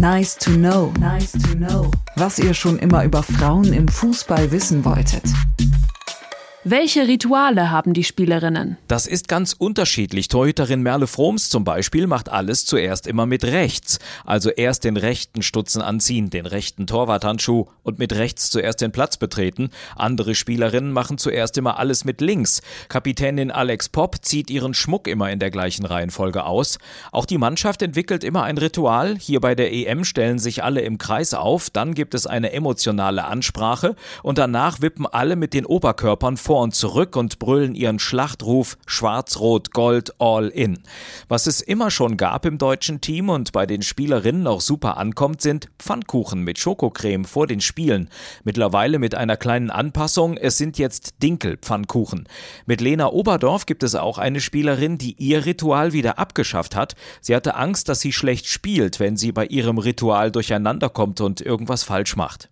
Nice to know. Nice to know. Was ihr schon immer über Frauen im Fußball wissen wolltet. Welche Rituale haben die Spielerinnen? Das ist ganz unterschiedlich. Torhüterin Merle Froms zum Beispiel macht alles zuerst immer mit rechts. Also erst den rechten Stutzen anziehen, den rechten Torwarthandschuh und mit rechts zuerst den Platz betreten. Andere Spielerinnen machen zuerst immer alles mit links. Kapitänin Alex Popp zieht ihren Schmuck immer in der gleichen Reihenfolge aus. Auch die Mannschaft entwickelt immer ein Ritual. Hier bei der EM stellen sich alle im Kreis auf, dann gibt es eine emotionale Ansprache und danach wippen alle mit den Oberkörpern vor und zurück und brüllen ihren Schlachtruf Schwarz-Rot-Gold all in. Was es immer schon gab im deutschen Team und bei den Spielerinnen auch super ankommt, sind Pfannkuchen mit Schokocreme vor den Spielen. Mittlerweile mit einer kleinen Anpassung, es sind jetzt Dinkel-Pfannkuchen. Mit Lena Oberdorf gibt es auch eine Spielerin, die ihr Ritual wieder abgeschafft hat. Sie hatte Angst, dass sie schlecht spielt, wenn sie bei ihrem Ritual durcheinander kommt und irgendwas falsch macht.